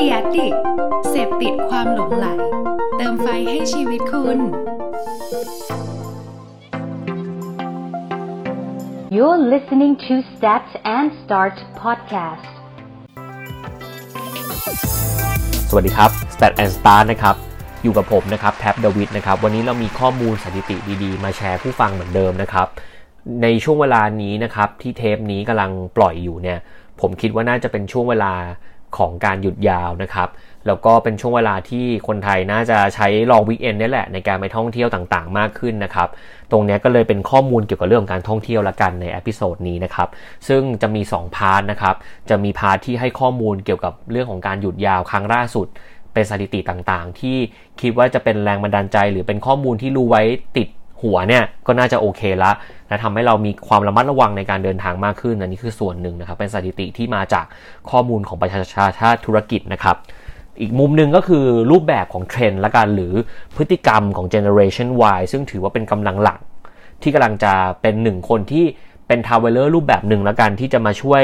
ดียดิกเสพติดความหลงไหล เติมไฟให้ชีวิตคุณ You're listening to Stat and Start podcast. สวัสดีครับ Stat and Start นะครับ อยู่กับผมนะครับแท็บเดวิดนะครับ วันนี้เรามีข้อมูลสถิติดีๆ มาแชร์ผู้ฟังเหมือนเดิมนะครับ ในช่วงเวลานี้นะครับที่เทปนี้กำลังปล่อยอยู่เนี่ย ผมคิดว่าน่าจะเป็นช่วงเวลา ของการหยุดยาวนะครับ แล้วก็เป็นช่วงเวลาที่คนไทยน่าจะใช้ long weekend นี่แหละในการไปท่องเที่ยวต่างๆ มากขึ้นนะครับ ตรงนี้ก็เลยเป็นข้อมูลเกี่ยวกับเรื่องการท่องเที่ยวละกันใน episode นี้นะครับ ซึ่งจะมี 2 part นะครับ จะมี part ที่ให้ข้อมูลเกี่ยวกับเรื่องของการหยุดยาวครั้งล่าสุด เป็นสถิติต่างๆ ที่คิดว่าจะเป็นแรงบันดาลใจ หรือเป็นข้อมูลที่รู้ไว้ติด หัวเนี่ยก็น่าจะโอเคละและทำให้เรามีความระมัดระวังในการเดินทางมากขึ้นอันนี้คือส่วนหนึ่งนะครับ เป็นสถิติที่มาจากข้อมูลของประชาชาติธุรกิจนะครับ อีกมุมหนึ่งก็คือรูปแบบของเทรนด์ละกันหรือพฤติกรรมของ generation Y ซึ่งถือว่าเป็นกำลังหลัก ที่กำลังจะเป็นหนึ่งคนที่เป็น traveler รูปแบบหนึ่งละกันที่จะมาช่วย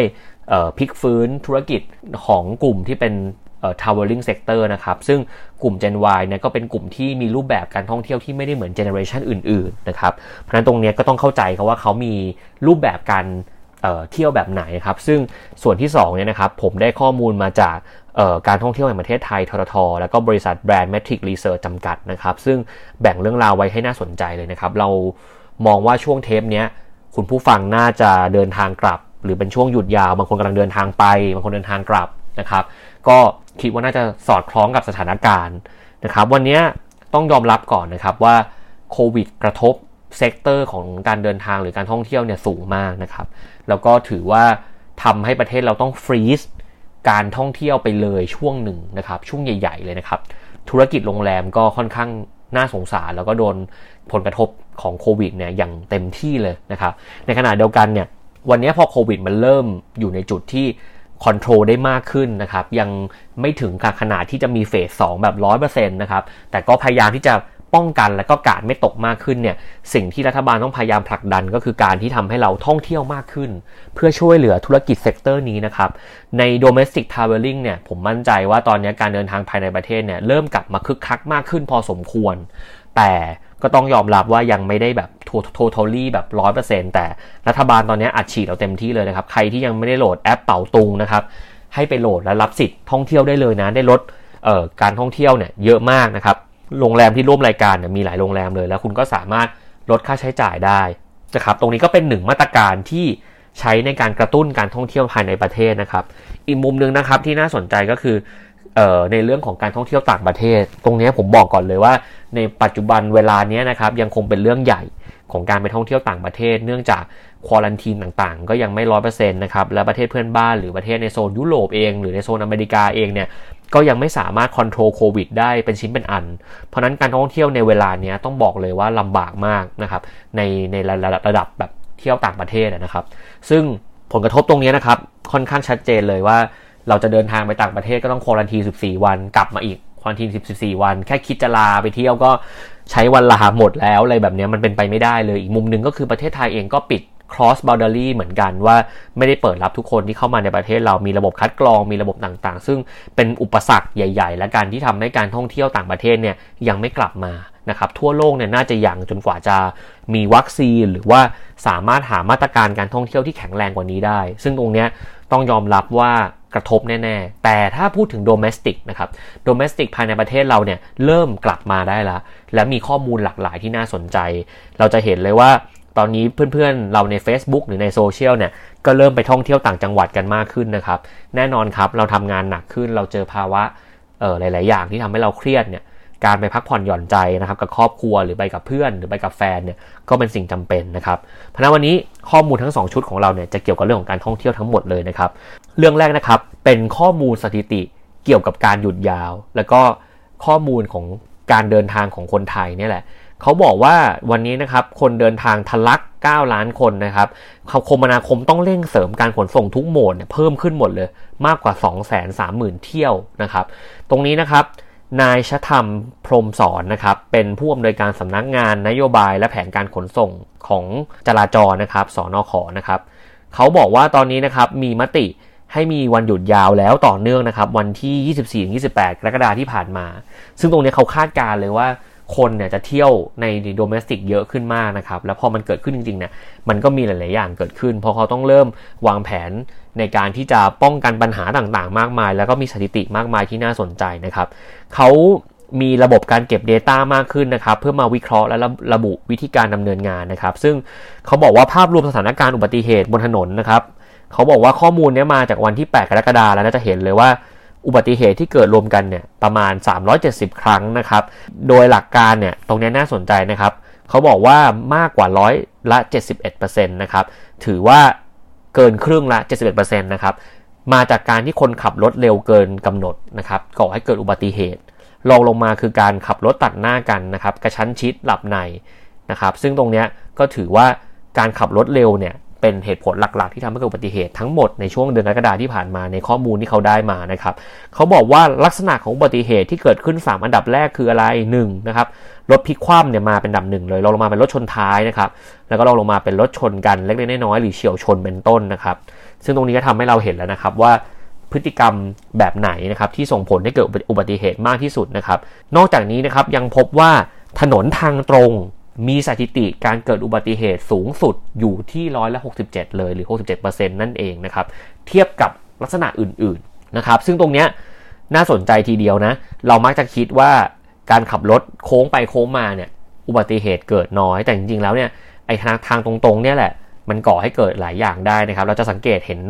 พลิกฟื้นธุรกิจของกลุ่มที่เป็น traveling sector นะครับ ซึ่ง กลุ่ม Gen Y เนี่ยก็เป็นกลุ่มที่มีรูปแบบการท่องเที่ยวที่ไม่ได้เหมือนเจเนอเรชันอื่นๆนะครับเพราะฉะนั้นตรงนี้ก็ต้องเข้าใจเขาว่าเขามีรูปแบบการเที่ยวแบบไหนครับซึ่งส่วนที่2เนี่ยนะครับผมได้ข้อมูลมาจากการท่องเที่ยวแห่งประเทศไทยทรทแล้วก็บริษัทแบรนด์ Metric Research จำกัดนะครับ ซึ่งแบ่งเรื่องราวไว้ให้น่าสนใจเลยนะครับ เรามองว่าช่วงเทปนี้คุณผู้ฟังน่าจะเดินทางกลับ หรือเป็นช่วงหยุดยาว บางคนกำลังเดินทางไป บางคนเดินทางกลับนะครับ ก็คิดว่าน่าจะสอดคล้องกับสถานการณ์นะครับวันนี้ต้องยอมรับก่อนนะครับว่าโควิดกระทบ sector ของการเดินทางหรือการท่องเที่ยวเนี่ยสูงมากนะครับแล้วก็ถือว่าทำให้ประเทศเราต้อง freeze การท่องเที่ยวไปเลยช่วงหนึ่งนะครับช่วงใหญ่ ๆ เลยนะครับธุรกิจโรงแรมก็ค่อนข้างน่าสงสารแล้วก็โดนผลกระทบของโควิดเนี่ยอย่างเต็มที่เลยนะครับในขณะเดียวกันเนี่ยวันนี้พอโควิดมันเริ่มอยู่ในจุดที่ control ได้มากขึ้นนะครับ ยังไม่ถึงขนาดที่จะมี phase สองแบบร้อยเปอร์เซ็นต์นะครับ แต่ก็พยายามที่จะป้องกันและก็การ์ดไม่ตกมากขึ้นเนี่ย สิ่งที่รัฐบาลต้องพยายามผลักดันก็คือการที่ทำให้เราท่องเที่ยวมากขึ้น เพื่อช่วยเหลือธุรกิจ sector นี้นะครับ ใน domestic traveling เนี่ย ผมมั่นใจว่าตอนนี้การเดินทางภายในประเทศเนี่ย เริ่มกลับมาคึกคักมากขึ้นพอสมควร แต่ ก็ต้องยอมรับว่ายังไม่ได้แบบ totally แบบร้อยเปอร์เซ็นต์แต่รัฐบาลตอนนี้อัดฉีดเราเต็มที่เลยนะครับ ใครที่ยังไม่ได้โหลดแอปเป๋าตุงนะครับ ให้ไปโหลดและรับสิทธิ์ท่องเที่ยวได้เลยนะ ได้ลดการท่องเที่ยวเนี่ยเยอะมากนะครับ โรงแรมที่ร่วมรายการเนี่ยมีหลายโรงแรมเลย แล้วคุณก็สามารถลดค่าใช้จ่ายได้นะครับ ตรงนี้ก็เป็นหนึ่งมาตรการที่ใช้ในการกระตุ้นการท่องเที่ยวภายในประเทศนะครับ อีกมุมหนึ่งนะครับที่น่าสนใจก็คือ ในเรื่องของการท่องเที่ยวต่างประเทศ ตรงนี้ผมบอกก่อนเลยว่า ในปัจจุบันเวลานี้นะครับยังคงเป็นเรื่องใหญ่ของการไปท่องเที่ยวต่างประเทศ เนื่องจากควอลันทีนต่างๆ ก็ยังไม่ร้อยเปอร์เซ็นต์นะครับและประเทศเพื่อนบ้านหรือประเทศในโซนยุโรปเอง หรือในโซนอเมริกาเองเนี่ยก็ยังไม่สามารถควบคุมโควิดได้เป็นชิ้นเป็นอัน เพราะนั้นการท่องเที่ยวในเวลานี้ต้องบอกเลยว่าลำบากมากนะครับในในระดับระดับแบบเที่ยวต่างประเทศนะครับ ซึ่งผลกระทบตรงนี้นะครับค่อนข้างชัดเจนเลยว่า เราจะเดินทางไปต่างประเทศก็ต้องควอลันที 14 วัน กลับมาอีกควอลันที 14 วัน แค่คิดจะลาไปเที่ยวก็ใช้วันลาหมดแล้วอะไรแบบนี้มันเป็นไปไม่ได้เลย อีกมุมหนึ่งก็คือประเทศไทยเองก็ปิด cross boundary เหมือนกันว่าไม่ได้เปิดรับทุกคนที่เข้ามาในประเทศเรามีระบบคัดกรองมีระบบต่างๆ ซึ่งเป็นอุปสรรคใหญ่ ๆ และการที่ทำให้การท่องเที่ยวต่างประเทศเนี่ยยังไม่กลับมา นะครับทั่วโลกเนี่ยน่าจะยังจนกว่าจะมีวัคซีน หรือว่าสามารถหามาตรการการท่องเที่ยวที่แข็งแรงกว่านี้ได้ ซึ่งตรงนี้ต้องยอมรับว่ากระทบแน่ ๆ แต่ถ้าพูดถึงโดเมสติกนะครับโดเมสติกภายในประเทศเราเนี่ยเริ่มกลับมาได้แล้วและมีข้อมูลหลากหลายที่น่าสนใจ เราจะเห็นเลยว่าตอนนี้เพื่อนๆ เราใน Facebook หรือในโซเชียลเนี่ยก็เริ่มไปท่องเที่ยวต่างจังหวัดกันมากขึ้นนะครับ แน่นอนครับเราทำงานหนักขึ้นเราเจอภาวะเออหลาย ๆ อย่างที่ทำให้เราเครียดเนี่ย การไปพักผ่อนหย่อนใจนะครับกับครอบครัวหรือไปกับเพื่อนหรือไปกับแฟนเนี่ยก็เป็นสิ่งจำเป็นนะครับเพราะนั้นวันนี้ข้อมูลทั้ง 2 ชุดของเราเนี่ยจะเกี่ยวกับเรื่องของการท่องเที่ยวทั้งหมดเลยนะครับเรื่องแรกนะครับเป็นข้อมูลสถิติเกี่ยวกับการหยุดยาว แล้วก็ข้อมูลของการเดินทางของคนไทยนี่แหละเขาบอกว่าวันนี้นะครับคนเดินทางทะลัก 9 ล้านคนนะครับคมนาคมต้องเร่งเสริมการขนส่งทุกโหมดเนี่ยเพิ่มขึ้นหมดเลยมากกว่า 2 3 0 0 0 0 เที่ยวนะครับ ตรงนี้นะครับ นายชธรรมพรมสอนนะครับ เป็นผู้อำนวยการสำนักงานนโยบายและแผนการขนส่งของจราจรนะครับสอนอขอนะครับเขาบอกว่าตอนนี้นะครับมีมติให้มีวันหยุดยาวแล้วต่อเนื่องนะครับ วันที่ 24-28 กรกฎาคมที่ผ่านมา ซึ่งตรงนี้เขาคาดการเลยว่า คนเนี่ยจะเที่ยวในโดเมสติกเยอะขึ้นมากนะครับ แล้วพอมันเกิดขึ้นจริงๆเนี่ยมันก็มีหลาย ๆ อย่างเกิดขึ้นเพราะเขาต้องเริ่มวางแผนในการที่จะป้องกันปัญหาต่างๆ มากมาย แล้วก็มีสถิติมากมายที่น่าสนใจนะครับเขามีระบบการเก็บ Data มากขึ้นนะครับ เพื่อมาวิเคราะห์และระบุวิธีการดำเนินงานนะครับ ซึ่งเขาบอกว่าภาพรวมสถานการณ์อุบัติเหตุบนถนนนะครับเขาบอกว่าข้อมูลนี้มาจากวันที่ 8 กรกฎาคมแล้วน่าจะเห็นเลยว่า อุบัติเหตุที่เกิดรวมกันเนี่ยประมาณ 370 ครั้งนะครับ โดยหลักการเนี่ยตรงนี้น่าสนใจนะครับ เขาบอกว่ามากกว่าร้อยละ 71%นะครับ ถือว่าเกินครึ่งละ 71%นะครับ มาจากการที่คนขับรถเร็วเกินกำหนดนะครับก่อให้เกิดอุบัติเหตุรองลงมาคือการขับรถตัดหน้ากันนะครับ กระชั้นชิดหลับในนะครับ ซึ่งตรงนี้ก็ถือว่าการขับรถเร็วเนี่ย เป็นเหตุผลหลักๆ ที่ทำให้เกิดอุบัติเหตุทั้งหมดในช่วงเดือนกรกฎาที่ผ่านมาในข้อมูลที่เขาได้มานะครับเขาบอกว่าลักษณะของอุบัติเหตุที่เกิดขึ้น 3 อันดับแรกคืออะไร1นะครับรถพลิกคว่ำเนี่ยมาเป็นดับหนึ่งเลยรองลงมาเป็นรถชนท้ายนะครับแล้วก็รองลงมาเป็นรถชนกันเล็กๆน้อยๆหรือเฉียวชนเป็นต้นนะครับซึ่งตรงนี้ก็ทำให้เราเห็นแล้วนะครับว่าพฤติกรรมแบบไหนนะครับที่ส่งผลให้เกิดอุบัติเหตุมากที่สุดนะครับนอกจากนี้นะครับยังพบว่าถนนทางตรง มีสถิติการเกิดอุบัติเหตุสูงสุดอยู่ที่ร้อยละ67 เลยหรือ 67%นั่นเองนะครับเทียบกับลักษณะอื่นๆนะครับซึ่งตรงนี้น่าสนใจทีเดียวนะ เรามักจะคิดว่าการขับรถโค้งไปโค้งมาเนี่ยอุบัติเหตุเกิดน้อยแต่จริงๆแล้วเนี่ยไอ้ทางทางตรงๆเนี่ยแหละมันก่อให้เกิดหลายอย่างได้นะครับ เราจะสังเกตเห็น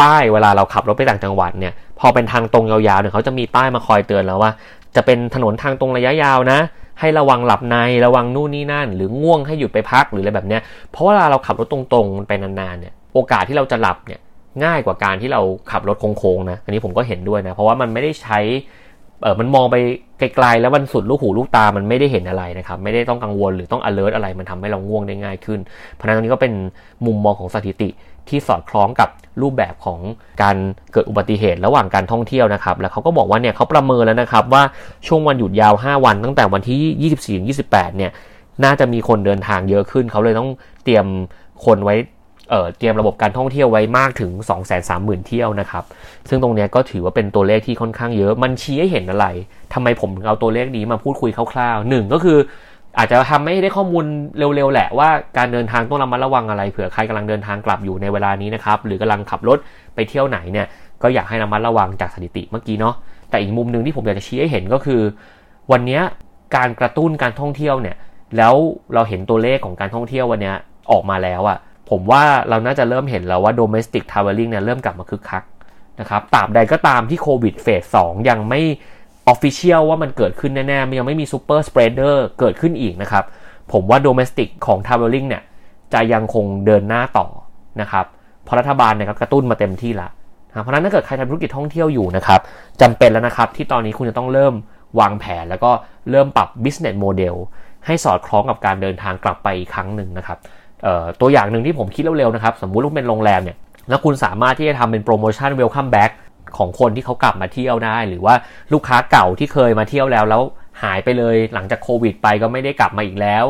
ป้ายเวลาเราขับรถไปต่างจังหวัดเนี่ย พอเป็นทางตรงยาวๆเนี่ยเขาจะมีป้ายมาคอยเตือนแล้วว่า จะเป็นถนนทางตรงระยะยาวนะ ให้ระวังหลับในระวังนู่นนี่นั่น หรือง่วงให้หยุดไปพักหรืออะไรแบบเนี้ยเพราะเวลาเราขับรถตรงๆไปนานๆเนี่ยโอกาสที่เราจะหลับเนี่ยง่ายกว่าการที่เราขับรถโค้งๆนะอันนี้ผมก็เห็นด้วยนะเพราะว่ามันไม่ได้ใช้เออมันมองไปไกลๆแล้วมันสุดลูกหูลูกตามันไม่ได้เห็นอะไรนะครับ ไม่ได้ต้องกังวลหรือต้อง alert อะไร มันทำให้เราง่วงได้ง่ายขึ้น เพราะนั้นนี้ก็เป็นมุมมองของสถิติ ที่สอดคล้องกับรูปแบบของการเกิดอุบัติเหตุระหว่างการท่องเที่ยวนะครับ แล้วเขาก็บอกว่าเนี่ยเขาประเมินแล้วนะครับว่าช่วงวันหยุดยาว 5 วันตั้งแต่วันที่ 24-28 เนี่ย น่าจะมีคนเดินทางเยอะขึ้น เขาเลยต้องเตรียมคนไว้เเตรียมระบบการท่องเที่ยวไว้มากถึง 230,000 เที่ยวนะครับ ซึ่งตรงนี้ก็ถือว่าเป็นตัวเลขที่ค่อนข้างเยอะ มันชี้ให้เห็นอะไรทำไมผมเอาตัวเลขนี้มาพูดคุยคร่าวๆหนึ่งก็คือ อาจจะทำให้ได้ข้อมูลเร็วๆแหละว่าการเดินทางต้องระมัดระวังอะไรเผื่อใครกำลังเดินทางกลับอยู่ในเวลานี้นะครับหรือกำลังขับรถไปเที่ยวไหนเนี่ยก็อยากให้ระมัดระวังจากสถิติเมื่อกี้เนาะแต่อีกมุมหนึ่งที่ผมอยากจะชี้ให้เห็นก็คือ วันนี้การกระตุ้นการท่องเที่ยวเนี่ยแล้วเราเห็นตัวเลขของการท่องเที่ยววันนี้ออกมาแล้วอะผมว่าเราน่าจะเริ่มเห็นแล้วว่า domestic traveling เนี่ยเริ่มกลับมาคึกคักนะครับตราบใดก็ตามที่โควิดเฟสสยังไม่ official ว่ามันเกิดขึ้นแน่ๆมันยังไม่มี super spreader เกิดขึ้นอีกนะครับ ผมว่า domestic ของ traveling เนี่ยจะยังคงเดินหน้าต่อนะครับเพราะรัฐบาลเนี่ยกระตุ้นมาเต็มที่ละเพราะนั้นถ้าเกิดใครทำธุรกิจท่องเที่ยวอยู่นะครับจำเป็นแล้วนะครับที่ตอนนี้คุณจะต้องเริ่มวางแผนแล้วก็เริ่มปรับ business model ให้สอดคล้องกับการเดินทางกลับไปอีกครั้งหนึ่งนะครับตัวอย่างหนึ่งที่ผมคิดเร็วๆนะครับ สมมุติว่าเป็นโรงแรมเนี่ยแล้วคุณสามารถที่จะทำเป็นโปรโมชั่น welcome back ของคนที่เขากลับมาเที่ยวได้ หรือว่าลูกค้าเก่าที่เคยมาเที่ยวแล้วแล้วหายไปเลยหลังจากโควิดไปก็ไม่ได้กลับมาอีกแล้ว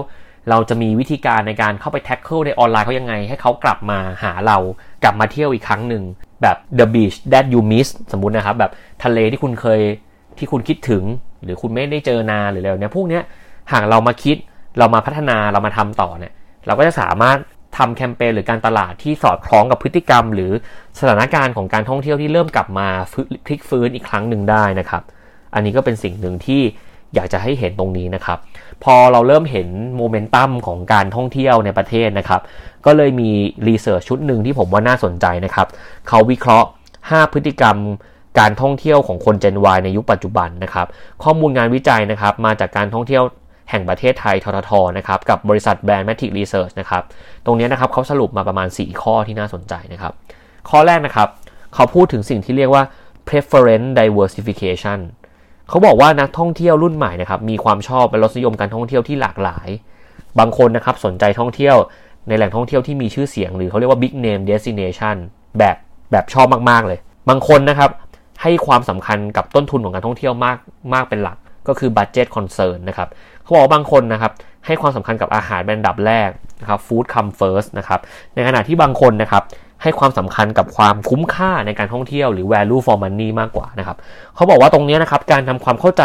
เราจะมีวิธีการในการเข้าไป target ในออนไลน์เขายังไง ให้เขากลับมาหาเรากลับมาเที่ยวอีกครั้งหนึ่งแบบ the beach that you miss สมมุตินะครับแบบทะเลที่คุณเคยที่คุณคิดถึง หรือคุณไม่ได้เจอนานหรืออะไรเนี่ยพวกเนี้ยหากเรามาคิดเรามาพัฒนาเรามาทำต่อเนี่ยเราก็จะสามารถ ทำแคมเปญหรือการตลาดที่สอดคล้องกับพฤติกรรม หรือสถานการณ์ของการท่องเที่ยวที่เริ่มกลับมาพลิกฟื้นอีกครั้งหนึ่งได้นะครับ อันนี้ก็เป็นสิ่งหนึ่งที่อยากจะให้เห็นตรงนี้นะครับ พอเราเริ่มเห็นโมเมนตัมของการท่องเที่ยวในประเทศนะครับ ก็เลยมีรีเสิร์ชชุดหนึ่งที่ผมว่าน่าสนใจนะครับ เขาวิเคราะห์ 5 พฤติกรรมการท่องเที่ยวของคน Gen Y ในยุคปัจจุบันนะครับ ข้อมูลงานวิจัยนะครับ มาจากการท่องเที่ยว แห่งประเทศไทยทททนะครับกับบริษัทแบรนด์แมทริกรีเสิร์ชนะครับตรงนี้นะครับเขาสรุปมาประมาณ 4 ข้อที่น่าสนใจนะครับข้อแรกนะครับเขาพูดถึงสิ่งที่เรียกว่า preference diversification เขาบอกว่านักท่องเที่ยวรุ่นใหม่นะครับมีความชอบและรสนิยมการท่องเที่ยวที่หลากหลาย บางคนนะครับสนใจท่องเที่ยวในแหล่งท่องเที่ยวที่มีชื่อเสียง หรือเขาเรียกว่า big name destination แบบแบบชอบมากๆเลย บางคนนะครับให้ความสำคัญกับต้นทุนของการท่องเที่ยวมากมากเป็นหลัก ก็คือ budget concern นะครับ เขาบอกบางคนนะครับให้ความสำคัญกับอาหารเป็นดับแรกนะครับ food come first นะครับในขณะที่บางคนนะครับให้ความสำคัญกับความคุ้มค่าในการท่องเที่ยวหรือ value for money มากกว่านะครับเขาบอกว่าตรงนี้นะครับการทำความเข้าใจ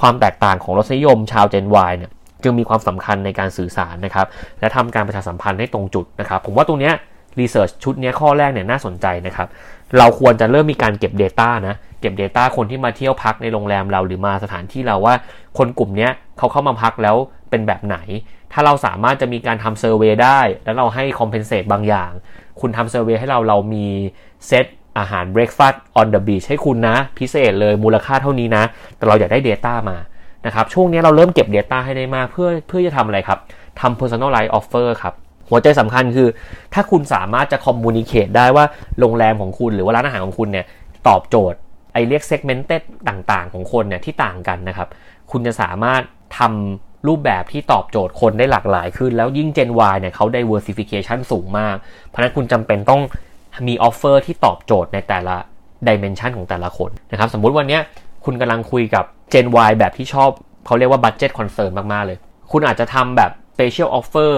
ความแตกต่างของรสนิยมชาว Gen Y เนี่ยจึงมีความสำคัญในการสื่อสารนะครับและทำการประชาสัมพันธ์ให้ตรงจุดนะครับผมว่าตรงนี้รีเสิร์ชชุดนี้ข้อแรกเนี่ยน่าสนใจนะครับเราควรจะเริ่มมีการเก็บ Data นะ เก็บ Data คนที่มาเที่ยวพักในโรงแรมเราหรือมาสถานที่เราว่า คนกลุ่มนี้เขาเข้ามาพักแล้วเป็นแบบไหน ถ้าเราสามารถจะมีการทำ survey ได้ แล้วเราให้ compensate บางอย่าง คุณทำ survey ให้เราเรามีเซตอาหาร breakfast on the beach ให้คุณนะ พิเศษเลยมูลค่าเท่านี้นะ แต่เราอยากได้ Data มานะครับช่วงนี้เราเริ่มเก็บ Data ให้ได้มากเพื่อเพื่อจะทำอะไรครับทำ personalized offer ครับหัวใจสำคัญคือ ถ้าคุณสามารถจะ communicate ได้ว่าโรงแรมของคุณหรือว่าร้านอาหารของคุณเนี่ย ตอบโจทย์ เขาเรียก segmented ต่างๆ ของคนเนี่ยที่ต่างกันนะครับ คุณจะสามารถทำรูปแบบที่ตอบโจทย์คนได้หลากหลายขึ้น แล้วยิ่ง Gen Y เนี่ยเขา diversification สูงมาก เพราะนั้นคุณจำเป็นต้องมี offer ที่ตอบโจทย์ในแต่ละ dimension ของแต่ละคนนะครับ สมมุติวันนี้คุณกำลังคุยกับ Gen Y แบบที่ชอบเขาเรียกว่า budget concern มาก ๆ เลย คุณอาจจะทำแบบ special offer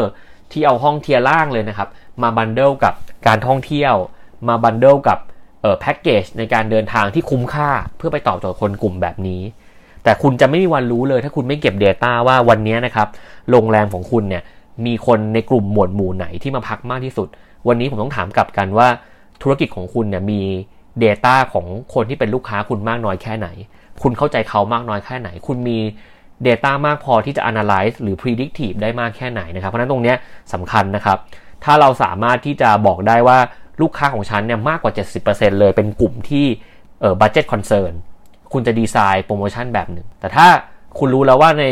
ที่เอาห้อง tier ล่างเลยนะครับ มา bundle กับการท่องเที่ยว มา bundle กับ แพ็กเกจในการเดินทางที่คุ้มค่าเพื่อไปตอบโจทย์คนกลุ่มแบบนี้ แต่คุณจะไม่มีวันรู้เลยถ้าคุณไม่เก็บ Data ว่าวันนี้นะครับโรงแรมของคุณเนี่ยมีคนในกลุ่มหมวดหมู่ไหนที่มาพักมากที่สุด วันนี้ผมต้องถามกลับกันว่าธุรกิจของคุณเนี่ยมี Data ของคนที่เป็นลูกค้าคุณมากน้อยแค่ไหน คุณเข้าใจเขามากน้อยแค่ไหน คุณมี Data มากพอที่จะ analyze หรือ predictive ได้มากแค่ไหนนะครับ เพราะนั้นตรงนี้สำคัญนะครับ ถ้าเราสามารถที่จะบอกได้ว่า ลูกค้าของฉันเนี่ยมากกว่า 70%เลยเป็นกลุ่มที่เอ่อ budget concern คุณจะดีไซน์โปรโมชั่นแบบหนึ่ง แต่ถ้าคุณรู้แล้วว่าใน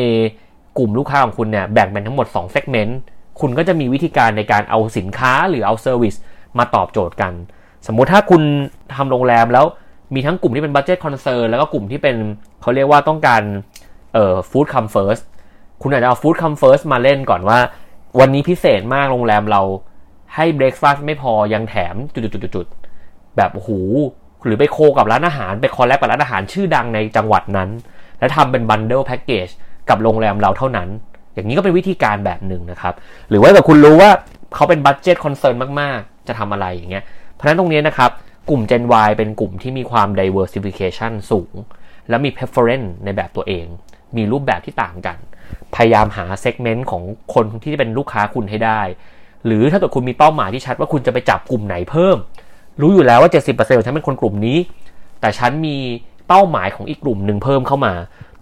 กลุ่มลูกค้าของคุณเนี่ยแบ่งเป็นทั้งหมด2 segment คุณก็จะมีวิธีการในการเอาสินค้าหรือเอา service มาตอบโจทย์กัน สมมุติถ้าคุณทำโรงแรมแล้วมีทั้งกลุ่มที่เป็น budget concern แล้วก็กลุ่มที่เป็นเขาเรียกว่าต้องการเอ่อ food come first คุณอาจจะเอา food come first มาเล่นก่อนว่า วันนี้พิเศษมากโรงแรมเรา ให้ breakfast ไม่พอยังแถมจุดๆๆแบบโอ้โหหรือไปโคกับร้านอาหาร ไปคอลแลบกับร้านอาหารชื่อดังในจังหวัดนั้น แล้วทำเป็นบันเดิลแพ็กเกจกับโรงแรมเราเท่านั้น อย่างนี้ก็เป็นวิธีการแบบหนึ่งนะครับ หรือว่าแบบคุณรู้ว่าเขาเป็น budget concern มาก ๆ จะทำอะไรอย่างเงี้ย เพราะฉะนั้นตรงนี้นะครับ กลุ่ม Gen Y เป็นกลุ่มที่มีความ diversification สูง และมี preference ในแบบตัวเอง มีรูปแบบที่ต่างกัน พยายามหา segment ของคนที่เป็นลูกค้าคุณให้ได้ หรือถ้าเกิดคุณมีเป้าหมายที่ชัดว่าคุณจะไปจับกลุ่มไหนเพิ่ม รู้อยู่แล้วว่า 70%ของฉันเป็นคนกลุ่มนี้ แต่ฉันมีเป้าหมายของอีกกลุ่มหนึ่งเพิ่มเข้ามา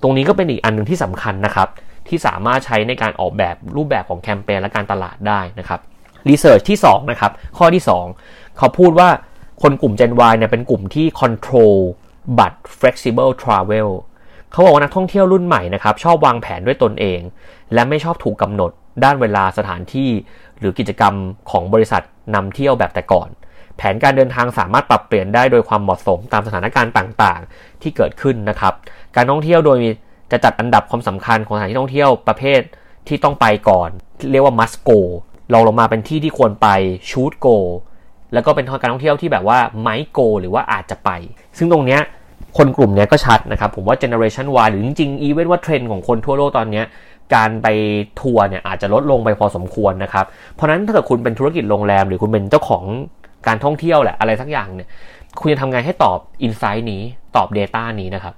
ตรงนี้ก็เป็นอีกอันหนึ่งที่สำคัญนะครับ ที่สามารถใช้ในการออกแบบรูปแบบของแคมเปญและการตลาดได้นะครับรีเสิร์ชที่2นะครับข้อที่ 2 เขาพูดว่าคนกลุ่ม Gen Y เนี่ยเป็นกลุ่มที่ control but flexible travel เขาบอกว่านักท่องเที่ยวรุ่นใหม่นะครับชอบวางแผนด้วยตนเอง และไม่ชอบถูกกำหนด ด้านเวลาสถานที่ หรือกิจกรรมของบริษัทนำเที่ยวแบบแต่ก่อน แผนการเดินทางสามารถปรับเปลี่ยนได้โดยความเหมาะสมตามสถานการณ์ต่างๆ ที่เกิดขึ้นนะครับ การท่องเที่ยวโดยจะจัดอันดับความสำคัญของสถานที่ท่องเที่ยวประเภทที่ต้องไปก่อน เรียกว่า must go รองลงมาเป็นที่ที่ควรไป should go แล้วก็เป็นการท่องเที่ยวที่แบบว่า might go หรือว่าอาจจะไป ซึ่งตรงเนี้ยคนกลุ่มเนี้ยก็ชัดนะครับ ผมว่า generation Y หรือจริงๆ อีเวนต์ว่าเทรนด์ของคนทั่วโลกตอนเนี้ย การไปทัวร์เนี่ยอาจจะลดลงไปพอสมควรนะครับ เพราะนั้นถ้าเกิดคุณเป็นธุรกิจโรงแรม หรือคุณเป็นเจ้าของการท่องเที่ยวแหละอะไรสักอย่างเนี่ยคุณจะทำไงให้ตอบ insight นี้ตอบ Data นี้นะครับ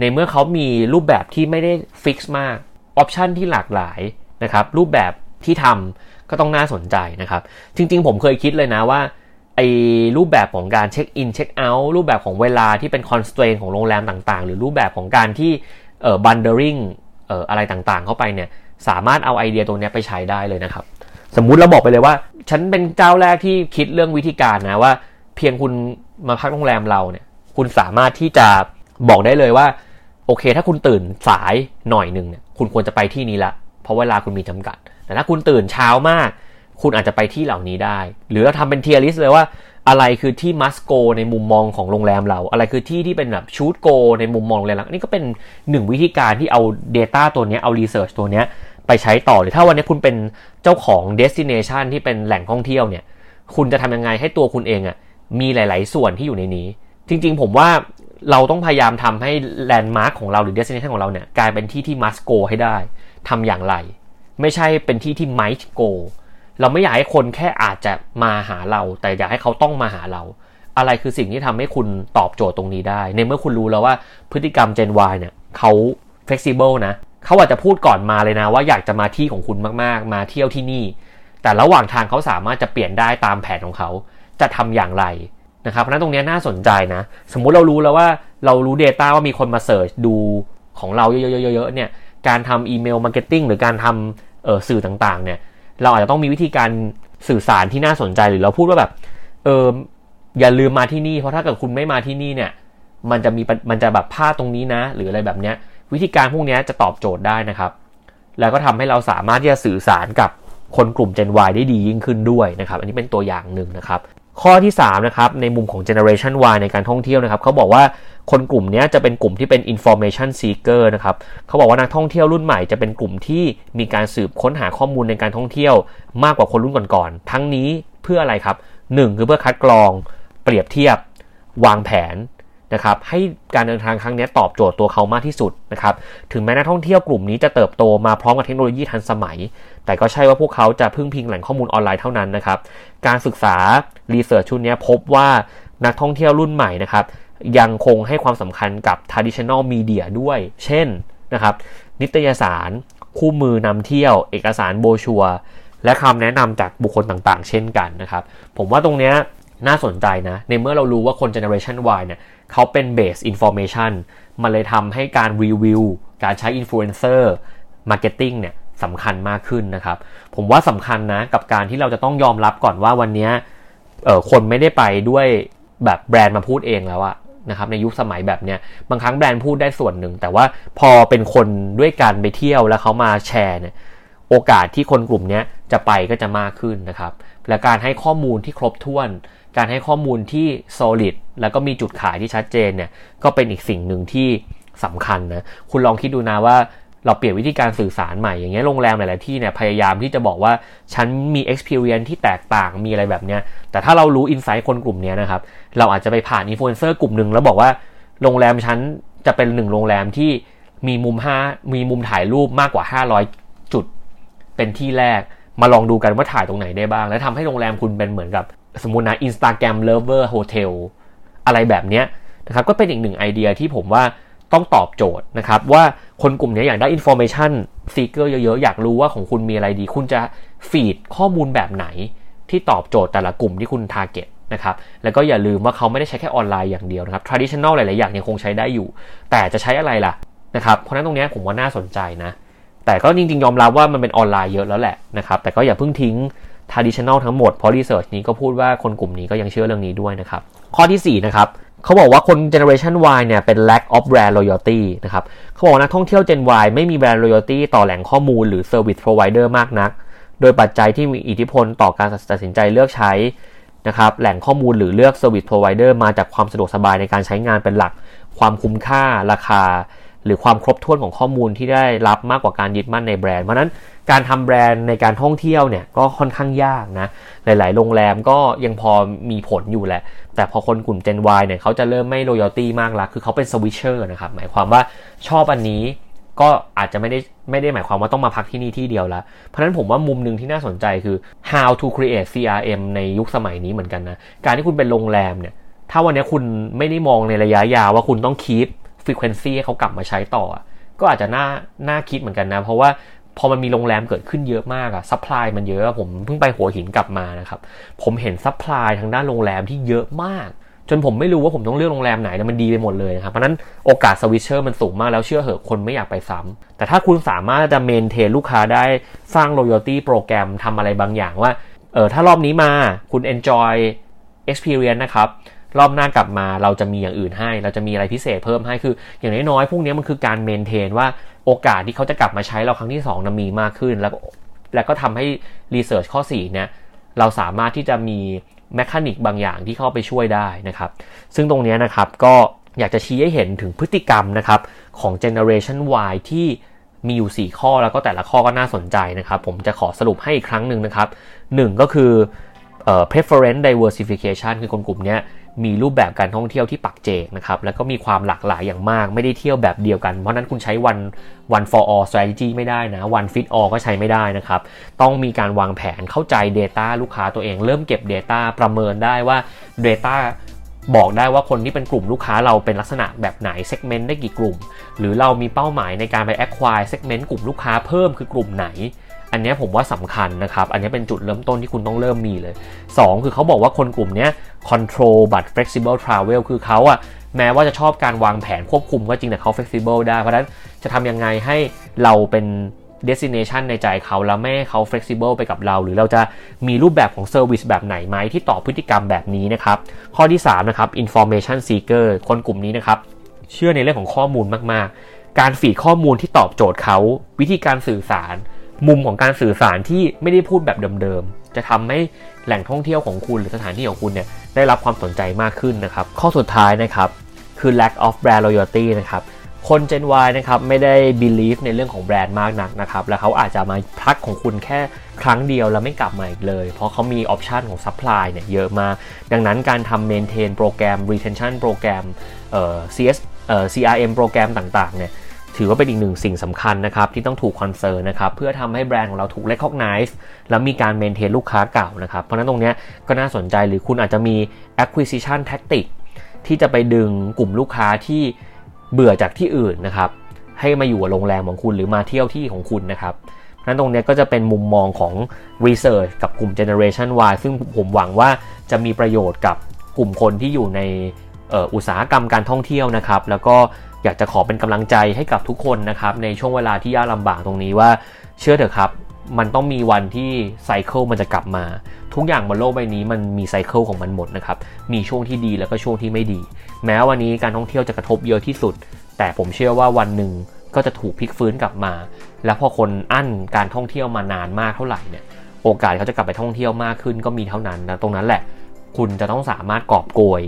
ในเมื่อเขามีรูปแบบที่ไม่ได้ fix มาก option ที่หลากหลายนะครับรูปแบบที่ทำก็ต้องน่าสนใจนะครับ จริงๆ ผมเคยคิดเลยนะว่าไอ้รูปแบบของการ check in check out รูปแบบของเวลาที่เป็น constraint ของโรงแรมต่างๆ หรือรูปแบบของการที่เอ่อ bundling อ่ออะไรต่างๆ เข้าไปเนี่ยสามารถเอาไอเดียตรงนี้ไปใช้ได้เลยนะครับ สมมุติเราบอกไปเลยว่า ฉันเป็นเจ้าแรกที่คิดเรื่องวิธีการนะว่า เพียงคุณมาพักโรงแรมเราเนี่ย คุณสามารถที่จะบอกได้เลยว่า โอเค ถ้าคุณตื่นสายหน่อยหนึ่งเนี่ยคุณควรจะไปที่นี้ละเพราะเวลาคุณมีจำกัด แต่ถ้าคุณตื่นเช้ามาก คุณอาจจะไปที่เหล่านี้ได้ หรือเราทำเป็น tier list เลยว่า อะไรคือที่ must go ในมุมมองของโรงแรมเรา อะไรคือที่ที่เป็นแบบ should go ในมุมมองโรงแรมเรานี่ก็เป็นหนึ่งวิธีการที่เอา Data ตัวนี้เอา Research ตัวนี้ไปใช้ต่อหรือถ้าวันนี้คุณเป็นเจ้าของ destination ที่เป็นแหล่งท่องเที่ยวเนี่ย คุณจะทำยังไงให้ตัวคุณเองอะ่ะมีหลาย ๆ ส่วนที่อยู่ในนี้ จริง ๆ ผมว่าเราต้องพยายามทำให้แลนด์มาร์คของเราหรือ destination ของเราเนี่ยกลายเป็นที่ที่ must go ให้ได้ทำอย่างไร ไม่ใช่เป็นที่ที่ might go เราไม่อยากให้คนแค่อาจจะมาหาเรา แต่อยากให้เขาต้องมาหาเรา อะไรคือสิ่งที่ทำให้คุณตอบโจทย์ตรงนี้ได้ ในเมื่อคุณรู้แล้วว่าพฤติกรรม Gen Y เนี่ยเขา flexible นะเขาอาจจะพูดก่อนมาเลยนะ ว่าอยากจะมาที่ของคุณมากๆ มาเที่ยวที่นี่ แต่ระหว่างทางเขาสามารถจะเปลี่ยนได้ตามแผนของเขา จะทำอย่างไรนะครับเพราะนั้นตรงนี้น่าสนใจนะ สมมุติเรารู้แล้วว่าเรารู้ Data ว่ามีคนมา search ดูของเราเยอะๆๆเนี่ยการทำ email marketing หรือการทำสื่อต่างๆเนี่ย เราอาจจะต้องมีวิธีการสื่อสารที่น่าสนใจหรือเราพูดว่าแบบ เอออย่าลืมมาที่นี่เพราะถ้าเกิดคุณไม่มาที่นี่เนี่ย มันจะมีมันจะแบบพลาดตรงนี้นะ หรืออะไรแบบเนี้ย วิธีการพวกนี้จะตอบโจทย์ได้นะครับ แล้วก็ทำให้เราสามารถที่จะสื่อสารกับคนกลุ่ม Gen Y ได้ดียิ่งขึ้นด้วยนะครับ อันนี้เป็นตัวอย่างหนึ่งนะครับ ข้อที่3นะครับในมุมของ generation Y ในการท่องเที่ยวนะครับเขาบอกว่าคนกลุ่มนี้จะเป็นกลุ่มที่เป็น information seeker นะครับเขาบอกว่านักท่องเที่ยวรุ่นใหม่จะเป็นกลุ่มที่มีการสืบค้นหาข้อมูลในการท่องเที่ยวมากกว่าคนรุ่นก่อนๆทั้งนี้เพื่ออะไรครับ 1 คือเพื่อคัดกรอง เปรียบเทียบ วางแผน นะครับให้การเดินทางครั้งนี้ตอบโจทย์ตัวเขามากที่สุดนะครับถึงแม้นักท่องเที่ยวกลุ่มนี้จะเติบโตมาพร้อมกับเทคโนโลยีทันสมัย แต่ก็ใช่ว่าพวกเขาจะพึ่งพิงแหล่งข้อมูลออนไลน์เท่านั้นนะครับการศึกษารีเสิร์ชชุดนี้พบว่านักท่องเที่ยวรุ่นใหม่นะครับยังคงให้ความสำคัญกับ traditional media ด้วย เช่นนะครับนิตยสาร คู่มือนำเที่ยว เอกสารโบชัว และคำแนะนำจากบุคคลต่างๆ เช่นกันนะครับ ผมว่าตรงเนี้ย น่าสนใจนะ ในเมื่อเรารู้ว่าคน generation Y เนี่ยเขาเป็น base information มันเลยทำให้การรีวิวการใช้ influencer marketing เนี่ยสำคัญมากขึ้นนะครับ ผมว่าสำคัญนะกับการที่เราจะต้องยอมรับก่อนว่าวันนี้คนไม่ได้ไปด้วยแบบแบรนด์มาพูดเองแล้วอะนะครับในยุคสมัยแบบเนี้ยบางครั้งแบรนด์พูดได้ส่วนหนึ่ง แต่ว่าพอเป็นคนด้วยกันไปเที่ยวแล้วเขามาแชร์เนี่ย โอกาสที่คนกลุ่มนี้จะไปก็จะมากขึ้นนะครับ และการให้ข้อมูลที่ครบถ้วน การให้ข้อมูลที่ solid แล้วก็มีจุดขายที่ชัดเจนเนี่ย ก็เป็นอีกสิ่งหนึ่งที่สำคัญนะ คุณลองคิดดูนะว่าเราเปลี่ยนวิธีการสื่อสารใหม่ อย่างเงี้ยโรงแรมหลาย ๆ ที่เนี่ยพยายามที่จะบอกว่า ฉันมี experience ที่แตกต่างมีอะไรแบบเนี้ย แต่ถ้าเรารู้ insight คนกลุ่มนี้นะครับ เราอาจจะไปผ่านอินฟลูเอนเซอร์กลุ่มหนึ่งแล้วบอกว่าโรงแรมฉันจะเป็นหนึ่งโรงแรมที่มีมุม5มีมุมถ่ายรูปมากกว่า 500 เป็นที่แรกมาลองดูกันว่าถ่ายตรงไหนได้บ้าง แล้วทำให้โรงแรมคุณเป็นเหมือนกับสมมุตินะ Instagram Lover Hotel อะไรแบบนี้นะครับก็เป็นอีกหนึ่งไอเดียที่ผมว่าต้องตอบโจทย์นะครับ ว่าคนกลุ่มนี้อยากได้ information seeker เยอะๆ อยากรู้ว่าของคุณมีอะไรดี คุณจะฟีดข้อมูลแบบไหนที่ตอบโจทย์แต่ละกลุ่มที่คุณ target นะครับแล้วก็อย่าลืมว่าเขาไม่ได้ใช้แค่ออนไลน์อย่างเดียวนะครับ traditional หลายๆ อย่างยังคงใช้ได้อยู่ แต่จะใช้อะไรล่ะนะครับเพราะนั้นตรงนี้ผมว่าน่าสนใจนะ แต่ก็จริงๆ ยอมรับว่ามันเป็นออนไลน์เยอะแล้วแหละนะครับ แต่ก็อย่าเพิ่งทิ้ง traditional ทั้งหมด เพราะ research นี้ก็พูดว่าคนกลุ่มนี้ก็ยังเชื่อเรื่องนี้ด้วยนะครับ ข้อที่ 4 นะครับเขาบอกว่าคน generation Y เนี่ยเป็น lack of brand loyalty นะครับเขาบอกนักท่องเที่ยว Gen Y ไม่มี brand loyalty ต่อแหล่งข้อมูลหรือ service provider มากนัก โดยปัจจัยที่มีอิทธิพลต่อการตัดสินใจเลือกใช้นะครับแหล่งข้อมูลหรือเลือก service provider มาจากความสะดวกสบายในการใช้งานเป็นหลัก ความคุ้มค่าราคา หรือความครบถ้วนของข้อมูลที่ได้รับมากกว่าการยึดมั่นในแบรนด์ เพราะนั้นการทำแบรนด์ในการท่องเที่ยวเนี่ยก็ค่อนข้างยากนะ หลาย ๆ โรงแรมก็ยังพอมีผลอยู่แหละ แต่พอคนกลุ่ม Gen Y เนี่ยเขาจะเริ่มไม่ loyalty มากละคือเขาเป็น switcher นะครับ หมายความว่าชอบอันนี้ก็อาจจะไม่ได้ไม่ได้หมายความว่าต้องมาพักที่นี่ที่เดียวละ เพราะนั้นผมว่ามุมหนึ่งที่น่าสนใจคือ how to create CRM ในยุคสมัยนี้เหมือนกันนะ การที่คุณเป็นโรงแรมเนี่ย ถ้าวันนี้คุณไม่ได้มองในระยะยาวว่าคุณต้อง keep ให้เขากลับมาใช้ต่อ ก็อาจจะน่าน่าคิดเหมือนกันนะ เพราะว่าพอมันมีโรงแรมเกิดขึ้นเยอะมากอะ supply มันเยอะผมเพิ่งไปหัวหินกลับมานะครับ ผมเห็น supply ทางด้านโรงแรมที่เยอะมาก จนผมไม่รู้ว่าผมต้องเลือกโรงแรมไหนแล้วมันดีไปหมดเลยนะครับเพราะนั้นโอกาส switcher มันสูงมากแล้วเชื่อเหอะคนไม่อยากไปซ้ำแต่ถ้าคุณสามารถจะ maintain ลูกค้าได้สร้าง loyalty โปรแกรมทำอะไรบางอย่างว่าเออถ้ารอบนี้มาคุณ enjoy experience นะครับ รอบหน้ากลับมาเราจะมีอย่างอื่นให้ เราจะมีอะไรพิเศษเพิ่มให้คือ อย่างน้อยๆพวกนี้มันคือการ maintain ว่าโอกาสที่เขาจะกลับมาใช้เราครั้งที่2นะมีมากขึ้น แล้วแล้วก็ทำให้ research ข้อ4เนี่ยเราสามารถที่จะมี mechanic บางอย่างที่เข้าไปช่วยได้นะครับ ซึ่งตรงนี้นะครับก็อยากจะชี้ให้เห็นถึงพฤติกรรมนะครับของ Generation Y ที่มีอยู่ 4 ข้อแล้วก็แต่ละข้อก็น่าสนใจนะครับ ผมจะขอสรุปให้อีกครั้งหนึ่งนะครับ 1 ก็คือ preference diversification คือคนกลุ่มนี้ มีรูปแบบการท่องเที่ยวที่ปักเจกนะครับ แล้วก็มีความหลากหลายอย่างมาก ไม่ได้เที่ยวแบบเดียวกัน เพราะนั้นคุณใช้วัน one for all strategy ไม่ได้นะ one fit all ก็ใช้ไม่ได้นะครับ ต้องมีการวางแผนเข้าใจ Data ลูกค้าตัวเอง เริ่มเก็บ Data ประเมินได้ว่า Data บอกได้ว่าคนที่เป็นกลุ่มลูกค้าเราเป็นลักษณะแบบไหน segment ได้กี่กลุ่ม หรือเรามีเป้าหมายในการไป acquire segment กลุ่มลูกค้าเพิ่มคือกลุ่มไหน อันนี้ผมว่าสำคัญนะครับ อันนี้เป็นจุดเริ่มต้นที่คุณต้องเริ่มมีเลย 2 คือเขาบอกว่าคนกลุ่มนี้ control but flexible travel คือเขาอะแม้ว่าจะชอบการวางแผนควบคุมก็จริงแต่เขา flexible ได้ เพราะฉะนั้นจะทำยังไงให้เราเป็น destination ในใจเขาแล้วไม่ให้เขา flexible ไปกับเรา หรือเราจะมีรูปแบบของ service แบบไหนไหมที่ตอบพฤติกรรมแบบนี้นะครับ ข้อที่ 3 นะครับ information seeker คนกลุ่มนี้นะครับ เชื่อในเรื่องของข้อมูลมาก ๆ การฟีดข้อมูลที่ตอบโจทย์เขา วิธีการสื่อสาร มุมของการสื่อสารที่ไม่ได้พูดแบบเดิมๆ จะทำให้แหล่งท่องเที่ยวของคุณหรือสถานที่ของคุณเนี่ยได้รับความสนใจมากขึ้นนะครับ ข้อสุดท้ายนะครับคือ lack of brand loyalty นะครับคน Gen Y นะครับไม่ได้ believe ในเรื่องของแบรนด์มากนักนะครับแล้วเขาอาจจะมาพักของคุณแค่ครั้งเดียวแล้วไม่กลับมาอีกเลย เพราะเขามีออปชันของ supply เนี่ยเยอะมาก ดังนั้นการทำ maintain โปรแกรม retention โปรแกรมเอ่อ CS เอ่อ CRM โปรแกรมต่างๆเนี่ย ถือว่าเป็นอีกหนึ่งสิ่งสำคัญนะครับที่ต้องถูกคอนเซิร์นนะครับเพื่อทำให้แบรนด์ของเราถูก recognize แล้วมีการ maintain ลูกค้าเก่านะครับเพราะนั้นตรงนี้ก็น่าสนใจหรือคุณอาจจะมี acquisition tactic ที่จะไปดึงกลุ่มลูกค้าที่เบื่อจากที่อื่นนะครับให้มาอยู่กับโรงแรมของคุณหรือมาเที่ยวที่ของคุณนะครับนั้นตรงนี้ก็จะเป็นมุมมองของ Research กับกลุ่ม Generation Y ซึ่งผมหวังว่าจะมีประโยชน์กับกลุ่มคนที่อยู่ใน อุตสาหกรรมการท่องเที่ยวนะครับ แล้วก็อยากจะขอเป็นกำลังใจให้กับทุกคนนะครับในช่วงเวลาที่ยากลำบากตรงนี้ว่าเชื่อเถอะครับ มันต้องมีวันที่ไซเคิลมันจะกลับมา ทุกอย่างบนโลกใบนี้มันมีไซเคิลของมันหมดนะครับ มีช่วงที่ดีแล้วก็ช่วงที่ไม่ดี แม้วันนี้การท่องเที่ยวจะกระทบเยอะที่สุด แต่ผมเชื่อว่าวันหนึ่งก็จะถูกพลิกฟื้นกลับมา แล้วพอคนอั้นการท่องเที่ยวมานานมากเท่าไหร่เนี่ย โอกาสเขาจะกลับไปท่องเที่ยวมากขึ้นก็มีเท่านั้นนะตรงนั้นแหละ คุณจะต้องสามารถกอบโกย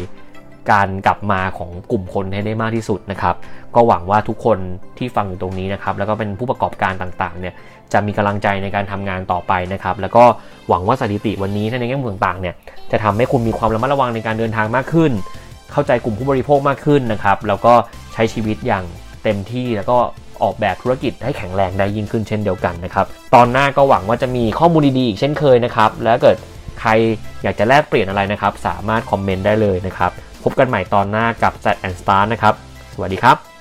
การกลับมาของกลุ่มคนให้ได้มากที่สุดนะครับ ก็หวังว่าทุกคนที่ฟังอยู่ตรงนี้นะครับ แล้วก็เป็นผู้ประกอบการต่างๆ เนี่ยจะมีกำลังใจในการทำงานต่อไปนะครับ แล้วก็หวังว่าสถิติวันนี้ในแง่มุมต่างๆ เนี่ยจะทำให้คุณมีความระมัดระวังในการเดินทางมากขึ้น เข้าใจกลุ่มผู้บริโภคมากขึ้นนะครับ แล้วก็ใช้ชีวิตอย่างเต็มที่แล้วก็ออกแบบธุรกิจให้แข็งแรงได้ยิ่งขึ้นเช่นเดียวกันนะครับ ตอนหน้าก็หวังว่าจะมีข้อมูลดีๆอีกเช่นเคยนะครับ แล้วเกิดใครอยากจะแลกเปลี่ยนอะไรนะครับ สามารถคอมเมนต์ได้เลยนะครับ พบกันใหม่ตอนหน้ากับ z and Star นะครับ สวัสดีครับ